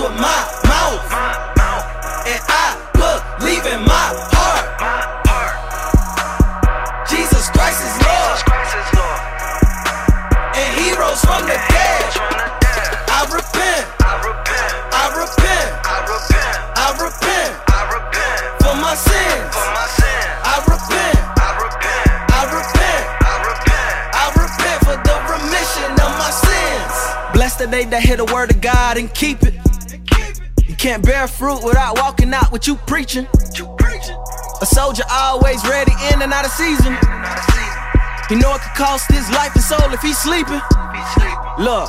with my mouth, and I believe in my heart. Jesus Christ is Lord, and He rose from the dead. I repent, I repent, I repent I repent, I repent for my sins. I repent, I repent, I repent for the remission of my sins. Blessed the day that hear the word of God and keep it. Can't bear fruit without walking out what you preaching. A soldier always ready in and out of season. You know it could cost his life and soul if he's sleeping. Look,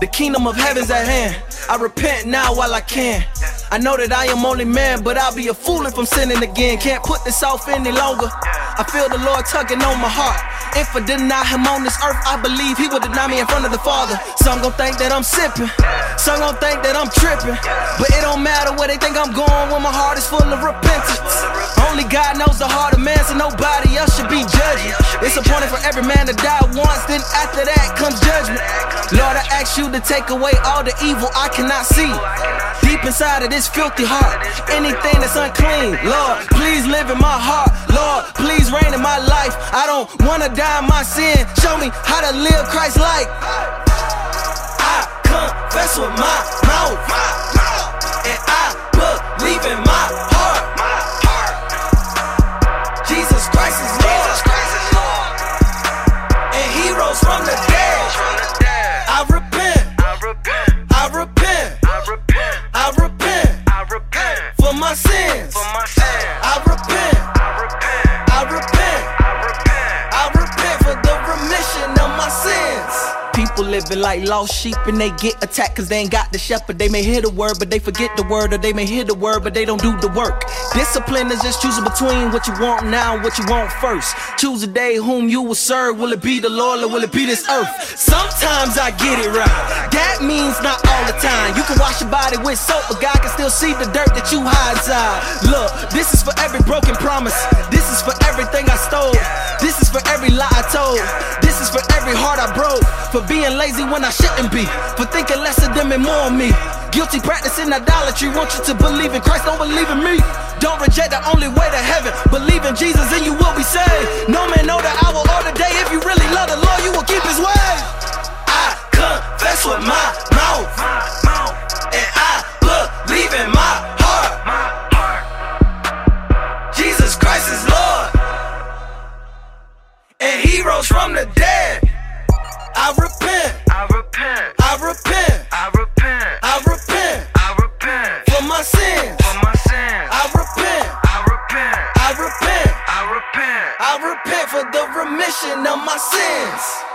the kingdom of heaven's at hand. I repent now while I can. I know that I am only man, but I'll be a fool if I'm sinning again. Can't put this off any longer. I feel the Lord tugging on my heart. If I deny him on this earth, I believe he will deny me in front of the Father. Some gon' think that I'm sipping, some gon' think that I'm tripping. But it don't matter where they think I'm going when my heart is full of repentance. Only God knows the heart of man, so nobody else should be judging. It's appointed for every man to die once, then after that comes judgment. Lord, I ask you to take away all the evil I cannot see. Deep inside of this filthy heart, anything that's unclean, Lord, please live in my heart. Lord, please reign in my life. I don't wanna die in my sin. Show me how to live Christ like. I confess with my mouth, and I believe in my heart. Jesus Christ is Lord, and He rose from the dead. My sins. People living like lost sheep and they get attacked cause they ain't got the shepherd. They may hear the word, but they forget the word, or they may hear the word, but they don't do the work. Discipline is just choosing between what you want now and what you want first. Choose a day whom you will serve. Will it be the Lord or will it be this earth? Sometimes I get it right. That means not all the time. You can wash your body with soap, but God can still see the dirt that you hide inside. Look, this is for every broken promise. This is for everything I stole. For every lie I told. This is for every heart I broke. For being lazy when I shouldn't be. For thinking less of them and more of me. Guilty practicing idolatry. Want you to believe in Christ, don't believe in me. Don't reject the only way rose from the dead. I repent, I repent, I repent I repent. I repent. I repent for my sins. For my sins. I repent. I repent. I repent, I repent, I repent for the remission of my sins.